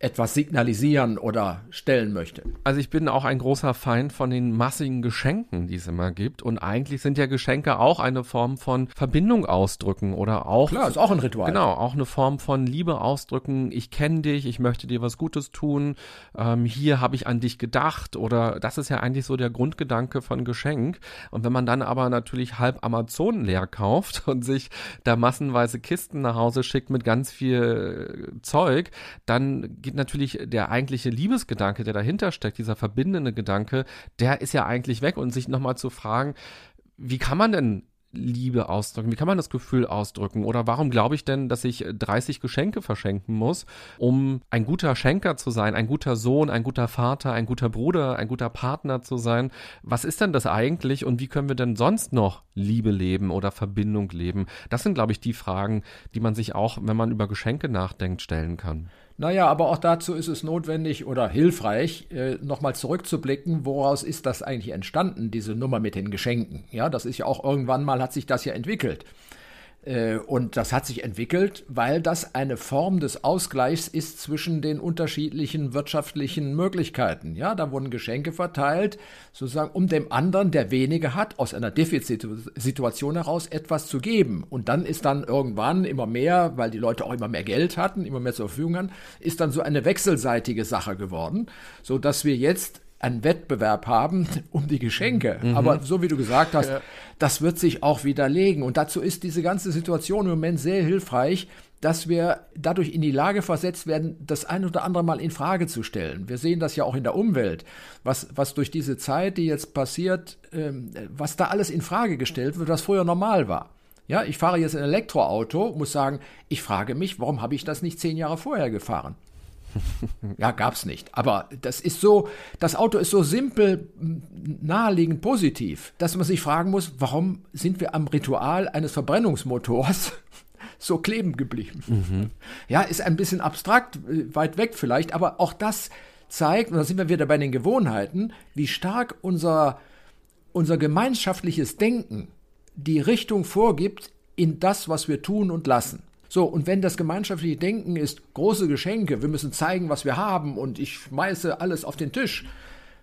S1: etwas signalisieren oder stellen möchte.
S3: Also ich bin auch ein großer Feind von den massigen Geschenken, die es immer gibt. Und eigentlich sind ja Geschenke auch eine Form von Verbindung ausdrücken oder auch.
S1: Klar, ist auch ein Ritual.
S3: Genau, auch eine Form von Liebe ausdrücken. Ich kenne dich, ich möchte dir was Gutes tun. Ähm, hier habe ich an dich gedacht. Oder das ist ja eigentlich so der Grundgedanke von Geschenk. Und wenn man dann aber natürlich halb Amazon leer kauft und sich da massenweise Kisten nach Hause schickt mit ganz viel Zeug, dann geht natürlich der eigentliche Liebesgedanke, der dahinter steckt, dieser verbindende Gedanke, der ist ja eigentlich weg und sich nochmal zu fragen, wie kann man denn Liebe ausdrücken? Wie kann man das Gefühl ausdrücken? Oder warum glaube ich denn, dass ich 30 Geschenke verschenken muss, um ein guter Schenker zu sein, ein guter Sohn, ein guter Vater, ein guter Bruder, ein guter Partner zu sein? Was ist denn das eigentlich und wie können wir denn sonst noch Liebe leben oder Verbindung leben? Das sind, glaube ich, die Fragen, die man sich auch, wenn man über Geschenke nachdenkt, stellen kann.
S1: Naja, aber auch dazu ist es notwendig oder hilfreich, äh, nochmal zurückzublicken, woraus ist das eigentlich entstanden, diese Nummer mit den Geschenken. Ja, das ist ja auch irgendwann mal hat sich das ja entwickelt. Äh, und das hat sich entwickelt, weil das eine Form des Ausgleichs ist zwischen den unterschiedlichen wirtschaftlichen Möglichkeiten. Ja, da wurden Geschenke verteilt, sozusagen, um dem anderen, der wenige hat, aus einer Defizitsituation heraus etwas zu geben. Und dann ist dann irgendwann immer mehr, weil die Leute auch immer mehr Geld hatten, immer mehr zur Verfügung hatten, ist dann so eine wechselseitige Sache geworden, so dass wir jetzt einen Wettbewerb haben um die Geschenke. Mhm. Aber so wie du gesagt hast, ja. das wird sich auch widerlegen. Und dazu ist diese ganze Situation im Moment sehr hilfreich, dass wir dadurch in die Lage versetzt werden, das ein oder andere Mal in Frage zu stellen. Wir sehen das ja auch in der Umwelt, was, was durch diese Zeit, die jetzt passiert, ähm, was da alles in Frage gestellt wird, was früher normal war. Ja, ich fahre jetzt ein Elektroauto, muss sagen, ich frage mich, warum habe ich das nicht zehn Jahre vorher gefahren? Ja, gab's nicht. Aber das ist so, das Auto ist so simpel, naheliegend positiv, dass man sich fragen muss, warum sind wir am Ritual eines Verbrennungsmotors so kleben geblieben? Mhm. Ja, ist ein bisschen abstrakt, äh, weit weg vielleicht, aber auch das zeigt, und da sind wir wieder bei den Gewohnheiten, wie stark unser, unser gemeinschaftliches Denken die Richtung vorgibt in das, was wir tun und lassen. So, und wenn das gemeinschaftliche Denken ist, große Geschenke, wir müssen zeigen, was wir haben und ich schmeiße alles auf den Tisch,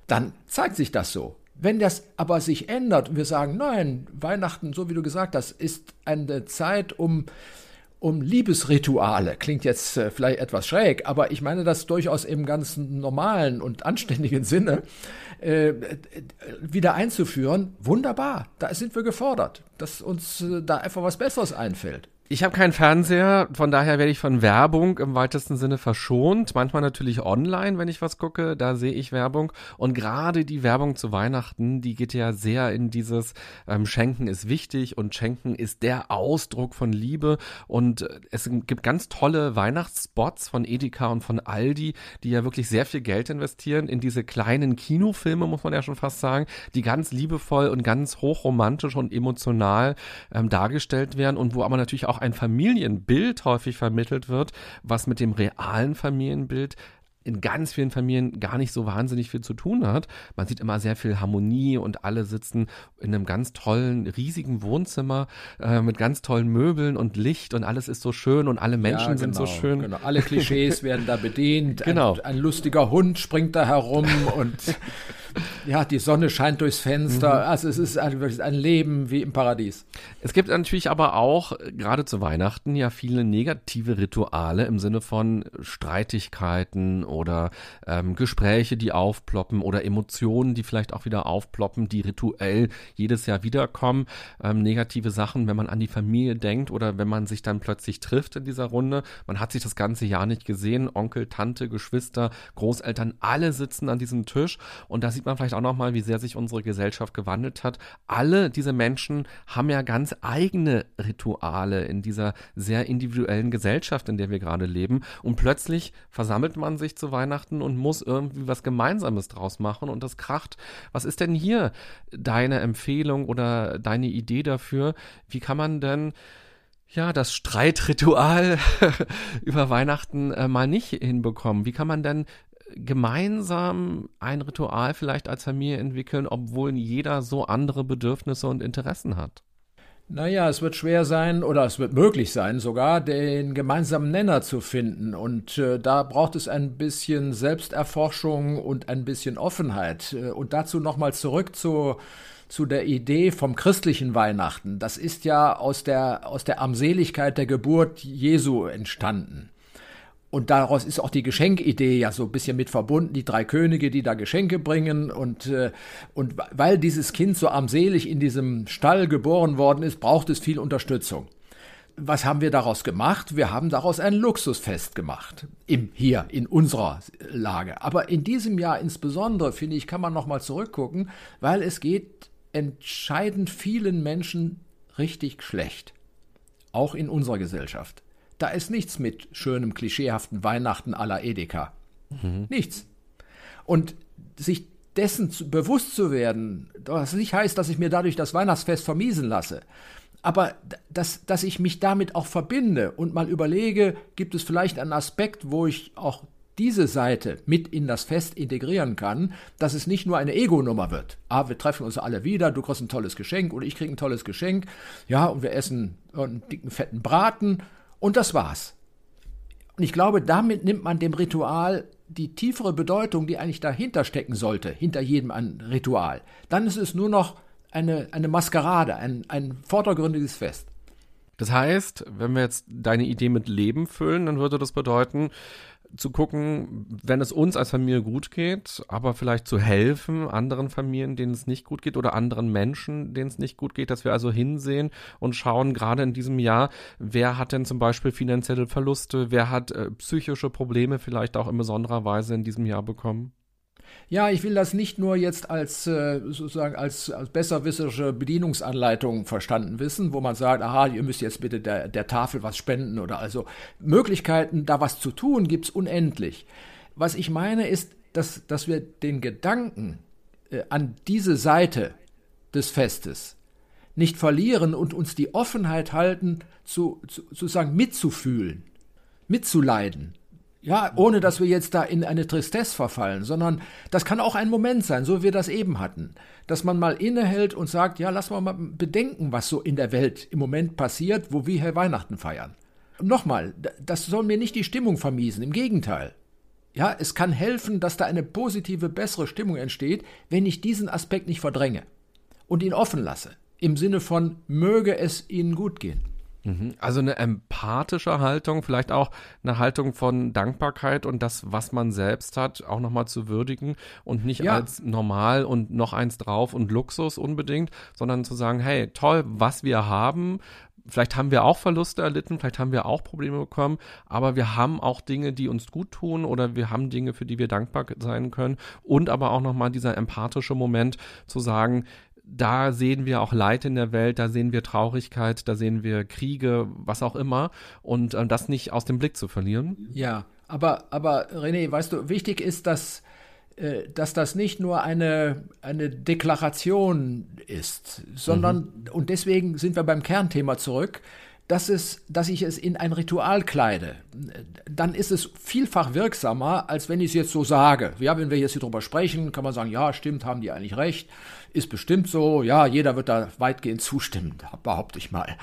S1: dann zeigt sich das so. Wenn das aber sich ändert und wir sagen, nein, Weihnachten, so wie du gesagt hast, ist eine Zeit, um, um Liebesrituale, klingt jetzt äh, vielleicht etwas schräg, aber ich meine das durchaus im ganz normalen und anständigen Sinne, äh, wieder einzuführen, wunderbar, da sind wir gefordert, dass uns äh, da einfach was Besseres einfällt.
S3: Ich habe keinen Fernseher, von daher werde ich von Werbung im weitesten Sinne verschont. Manchmal natürlich online, wenn ich was gucke, da sehe ich Werbung. Und gerade die Werbung zu Weihnachten, die geht ja sehr in dieses ähm, Schenken ist wichtig und Schenken ist der Ausdruck von Liebe. Und äh, es gibt ganz tolle Weihnachtsspots von Edeka und von Aldi, die ja wirklich sehr viel Geld investieren in diese kleinen Kinofilme, muss man ja schon fast sagen, die ganz liebevoll und ganz hochromantisch und emotional ähm, dargestellt werden und wo aber natürlich auch auch ein Familienbild häufig vermittelt wird, was mit dem realen Familienbild in ganz vielen Familien gar nicht so wahnsinnig viel zu tun hat. Man sieht immer sehr viel Harmonie und alle sitzen in einem ganz tollen, riesigen Wohnzimmer äh, mit ganz tollen Möbeln und Licht und alles ist so schön und alle Menschen ja, genau, sind so genau, schön.
S1: Genau, alle Klischees werden da bedient. Genau. Ein, ein lustiger Hund springt da herum und ja, die Sonne scheint durchs Fenster. Mhm. Also es ist ein, ein Leben wie im Paradies.
S3: Es gibt natürlich aber auch, gerade zu Weihnachten, ja viele negative Rituale im Sinne von Streitigkeiten oder ähm, Gespräche, die aufploppen oder Emotionen, die vielleicht auch wieder aufploppen, die rituell jedes Jahr wiederkommen. Ähm, negative Sachen, wenn man an die Familie denkt oder wenn man sich dann plötzlich trifft in dieser Runde. Man hat sich das ganze Jahr nicht gesehen. Onkel, Tante, Geschwister, Großeltern, alle sitzen an diesem Tisch und da sieht man vielleicht auch nochmal, wie sehr sich unsere Gesellschaft gewandelt hat. Alle diese Menschen haben ja ganz eigene Rituale in dieser sehr individuellen Gesellschaft, in der wir gerade leben. Und plötzlich versammelt man sich zu Weihnachten und muss irgendwie was Gemeinsames draus machen und das kracht. Was ist denn hier deine Empfehlung oder deine Idee dafür? Wie kann man denn ja, das Streitritual über Weihnachten äh, mal nicht hinbekommen? Wie kann man denn gemeinsam ein Ritual vielleicht als Familie entwickeln, obwohl jeder so andere Bedürfnisse und Interessen hat?
S1: Naja, es wird schwer sein oder es wird möglich sein, sogar den gemeinsamen Nenner zu finden. Und äh, da braucht es ein bisschen Selbsterforschung und ein bisschen Offenheit. Äh, und dazu nochmal zurück zu, zu der Idee vom christlichen Weihnachten. Das ist ja aus der, aus der Armseligkeit der Geburt Jesu entstanden. Und daraus ist auch die Geschenkidee ja so ein bisschen mit verbunden, die drei Könige, die da Geschenke bringen. Und, äh, und weil dieses Kind so armselig in diesem Stall geboren worden ist, braucht es viel Unterstützung. Was haben wir daraus gemacht? Wir haben daraus ein Luxusfest gemacht. Im, hier, in unserer Lage. Aber in diesem Jahr insbesondere, finde ich, kann man nochmal zurückgucken, weil es geht entscheidend vielen Menschen richtig schlecht. Auch in unserer Gesellschaft. Da ist nichts mit schönem, klischeehaften Weihnachten la Edeka. Mhm. Nichts. Und sich dessen zu, bewusst zu werden, was nicht heißt, dass ich mir dadurch das Weihnachtsfest vermiesen lasse, aber dass, dass ich mich damit auch verbinde und mal überlege, gibt es vielleicht einen Aspekt, wo ich auch diese Seite mit in das Fest integrieren kann, dass es nicht nur eine Ego-Nummer wird. Ah, wir treffen uns alle wieder, du kriegst ein tolles Geschenk oder ich krieg ein tolles Geschenk, ja, und wir essen einen dicken, fetten Braten und das war's. Und ich glaube, damit nimmt man dem Ritual die tiefere Bedeutung, die eigentlich dahinter stecken sollte, hinter jedem Ritual. Dann ist es nur noch eine, eine Maskerade, ein, ein vordergründiges Fest.
S3: Das heißt, wenn wir jetzt deine Idee mit Leben füllen, dann würde das bedeuten, zu gucken, wenn es uns als Familie gut geht, aber vielleicht zu helfen anderen Familien, denen es nicht gut geht oder anderen Menschen, denen es nicht gut geht, dass wir also hinsehen und schauen, gerade in diesem Jahr, wer hat denn zum Beispiel finanzielle Verluste, wer hat äh, psychische Probleme vielleicht auch in besonderer Weise in diesem Jahr bekommen?
S1: Ja, ich will das nicht nur jetzt als äh, sozusagen als, als besserwisserische Bedienungsanleitung verstanden wissen, wo man sagt, aha, ihr müsst jetzt bitte der, der Tafel was spenden oder also Möglichkeiten, da was zu tun, gibt's unendlich. Was ich meine ist, dass, dass wir den Gedanken äh, an diese Seite des Festes nicht verlieren und uns die Offenheit halten, zu, zu, sozusagen mitzufühlen, mitzuleiden ja, ohne dass wir jetzt da in eine Tristesse verfallen, sondern das kann auch ein Moment sein, so wie wir das eben hatten, dass man mal innehält und sagt, ja, lass mal mal bedenken, was so in der Welt im Moment passiert, wo wir hier Weihnachten feiern. Nochmal, das soll mir nicht die Stimmung vermiesen, im Gegenteil. Ja, es kann helfen, dass da eine positive, bessere Stimmung entsteht, wenn ich diesen Aspekt nicht verdränge und ihn offen lasse, im Sinne von möge es Ihnen gut gehen.
S3: Mhm. Also eine empathische Haltung, vielleicht auch eine Haltung von Dankbarkeit und das, was man selbst hat, auch nochmal zu würdigen und nicht ja. als normal und noch eins drauf und Luxus unbedingt, sondern zu sagen, hey, toll, was wir haben, vielleicht haben wir auch Verluste erlitten, vielleicht haben wir auch Probleme bekommen, aber wir haben auch Dinge, die uns gut tun oder wir haben Dinge, für die wir dankbar sein können und aber auch nochmal dieser empathische Moment zu sagen, da sehen wir auch Leid in der Welt, da sehen wir Traurigkeit, da sehen wir Kriege, was auch immer. Und äh, das nicht aus dem Blick zu verlieren.
S1: Ja, aber, aber René, weißt du, wichtig ist, dass, äh, dass das nicht nur eine, eine Deklaration ist, sondern, mhm. und deswegen sind wir beim Kernthema zurück, dass, es, dass ich es in ein Ritual kleide, dann ist es vielfach wirksamer, als wenn ich es jetzt so sage. Ja, wenn wir jetzt hier drüber sprechen, kann man sagen, ja, stimmt, haben die eigentlich recht, ist bestimmt so, ja, jeder wird da weitgehend zustimmen, behaupte ich mal.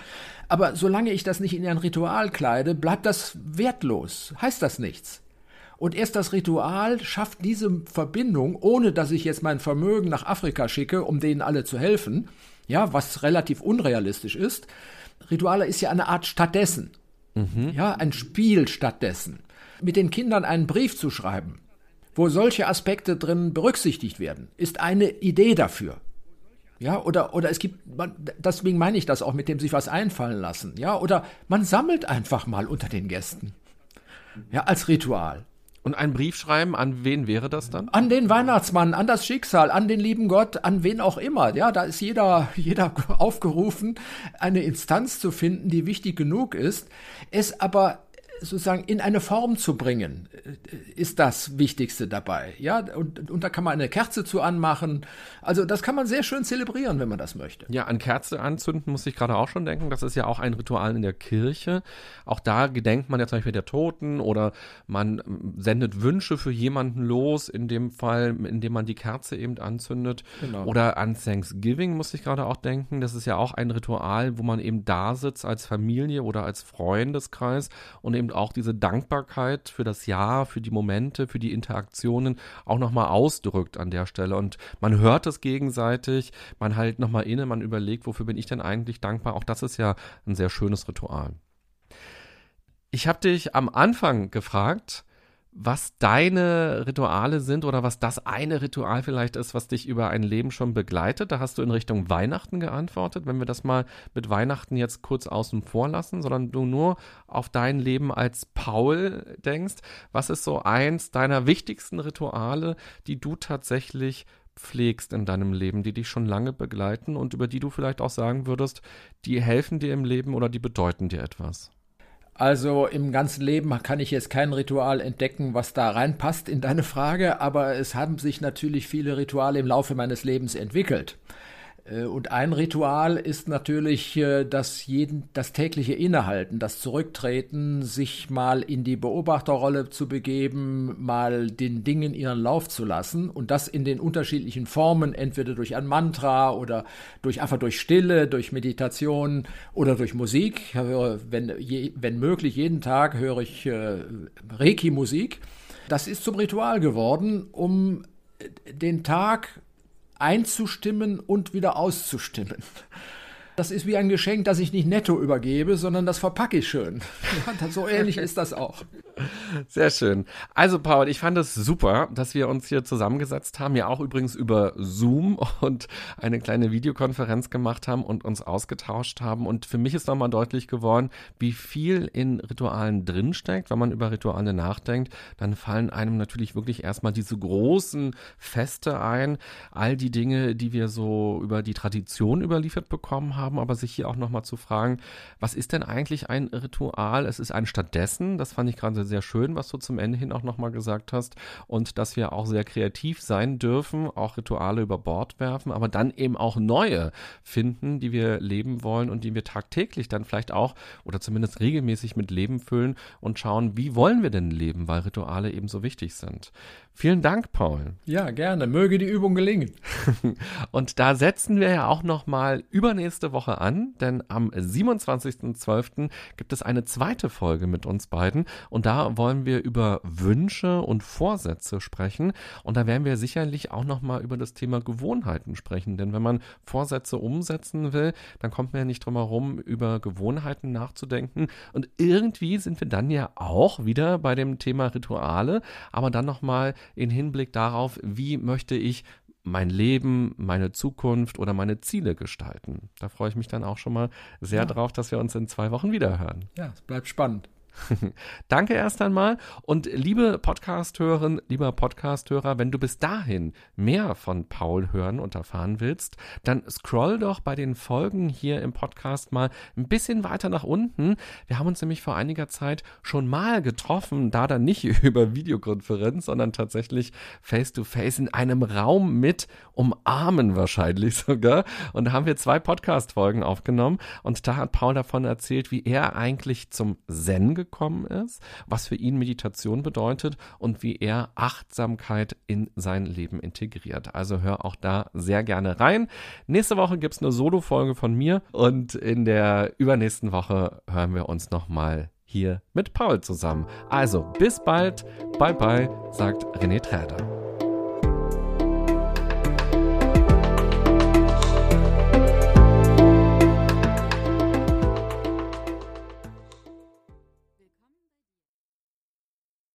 S1: Aber solange ich das nicht in ein Ritual kleide, bleibt das wertlos, heißt das nichts. Und erst das Ritual schafft diese Verbindung, ohne dass ich jetzt mein Vermögen nach Afrika schicke, um denen alle zu helfen, ja, was relativ unrealistisch ist, Rituale ist ja eine Art stattdessen. Mhm. Ja, ein Spiel stattdessen. Mit den Kindern einen Brief zu schreiben, wo solche Aspekte drin berücksichtigt werden, ist eine Idee dafür. Ja, oder, oder es gibt, man, deswegen meine ich das auch mit dem sich was einfallen lassen. Ja, oder man sammelt einfach mal unter den Gästen. Ja, als Ritual.
S3: Und ein Brief schreiben, an wen wäre das dann?
S1: An den Weihnachtsmann, an das Schicksal, an den lieben Gott, an wen auch immer. Ja, da ist jeder, jeder aufgerufen, eine Instanz zu finden, die wichtig genug ist, es aber sozusagen in eine Form zu bringen, ist das Wichtigste dabei. Ja, und, und da kann man eine Kerze zu anmachen. Also das kann man sehr schön zelebrieren, wenn man das möchte.
S3: Ja, an Kerze anzünden muss ich gerade auch schon denken. Das ist ja auch ein Ritual in der Kirche. Auch da gedenkt man ja zum Beispiel der Toten oder man sendet Wünsche für jemanden los, in dem Fall, indem man die Kerze eben anzündet. Genau. Oder an Thanksgiving muss ich gerade auch denken. Das ist ja auch ein Ritual, wo man eben da sitzt als Familie oder als Freundeskreis und eben auch diese Dankbarkeit für das Jahr, für die Momente, für die Interaktionen auch nochmal ausdrückt an der Stelle. Und man hört es gegenseitig, man halt nochmal inne, man überlegt, wofür bin ich denn eigentlich dankbar. Auch das ist ja ein sehr schönes Ritual. Ich habe dich am Anfang gefragt, was deine Rituale sind oder was das eine Ritual vielleicht ist, was dich über ein Leben schon begleitet. Da hast du in Richtung Weihnachten geantwortet. Wenn wir das mal mit Weihnachten jetzt kurz außen vor lassen, sondern du nur auf dein Leben als Paul denkst, was ist so eins deiner wichtigsten Rituale, die du tatsächlich pflegst in deinem Leben, die dich schon lange begleiten und über die du vielleicht auch sagen würdest, die helfen dir im Leben oder die bedeuten dir etwas?
S1: Also im ganzen Leben kann ich jetzt kein Ritual entdecken, was da reinpasst in deine Frage, aber es haben sich natürlich viele Rituale im Laufe meines Lebens entwickelt. Äh, und ein Ritual ist natürlich äh, das, jeden, das tägliche Innehalten, das Zurücktreten, sich mal in die Beobachterrolle zu begeben, mal den Dingen ihren Lauf zu lassen und das in den unterschiedlichen Formen, entweder durch ein Mantra oder durch einfach durch Stille, durch Meditation oder durch Musik. Wenn, wenn möglich, jeden Tag höre ich äh, Reiki-Musik. Das ist zum Ritual geworden, um den Tag einzustimmen und wieder auszustimmen. Das ist wie ein Geschenk, das ich nicht netto übergebe, sondern das verpacke ich schön. Ja, so ähnlich ist das auch.
S3: Sehr schön. Also Paul, ich fand es super, dass wir uns hier zusammengesetzt haben, ja auch übrigens über Zoom und eine kleine Videokonferenz gemacht haben und uns ausgetauscht haben. Und für mich ist nochmal deutlich geworden, wie viel in Ritualen drinsteckt. Wenn man über Rituale nachdenkt, dann fallen einem natürlich wirklich erstmal diese großen Feste ein, all die Dinge, die wir so über die Tradition überliefert bekommen haben, aber sich hier auch nochmal zu fragen, was ist denn eigentlich ein Ritual? Es ist ein stattdessen, das fand ich gerade sehr schön, was du zum Ende hin auch nochmal gesagt hast. Und dass wir auch sehr kreativ sein dürfen, auch Rituale über Bord werfen, aber dann eben auch neue finden, die wir leben wollen und die wir tagtäglich dann vielleicht auch oder zumindest regelmäßig mit Leben füllen und schauen, wie wollen wir denn leben, weil Rituale eben so wichtig sind. Vielen Dank, Paul.
S1: Ja, gerne. Möge die Übung gelingen.
S3: Und da setzen wir ja auch noch mal übernächste Woche an, denn am 27.12. gibt es eine zweite Folge mit uns beiden und da wollen wir über Wünsche und Vorsätze sprechen und da werden wir sicherlich auch noch mal über das Thema Gewohnheiten sprechen, denn wenn man Vorsätze umsetzen will, dann kommt man ja nicht drum herum, über Gewohnheiten nachzudenken und irgendwie sind wir dann ja auch wieder bei dem Thema Rituale, aber dann noch mal in Hinblick darauf, wie möchte ich mein Leben, meine Zukunft oder meine Ziele gestalten. Da freue ich mich dann auch schon mal sehr ja. drauf, dass wir uns in zwei Wochen wieder hören.
S1: Ja, es bleibt spannend.
S3: Danke erst einmal. Und liebe Podcasthörerin, lieber Podcasthörer, wenn du bis dahin mehr von Paul hören und erfahren willst, dann scroll doch bei den Folgen hier im Podcast mal ein bisschen weiter nach unten. Wir haben uns nämlich vor einiger Zeit schon mal getroffen, da dann nicht über Videokonferenz, sondern tatsächlich face to face in einem Raum mit umarmen wahrscheinlich sogar. Und da haben wir zwei Podcast-Folgen aufgenommen und da hat Paul davon erzählt, wie er eigentlich zum Zen gekommen ist, was für ihn Meditation bedeutet und wie er Achtsamkeit in sein Leben integriert. Also hör auch da sehr gerne rein. Nächste Woche gibt es eine Solo-Folge von mir und in der übernächsten Woche hören wir uns nochmal hier mit Paul zusammen. Also bis bald, bye bye, sagt René Träder.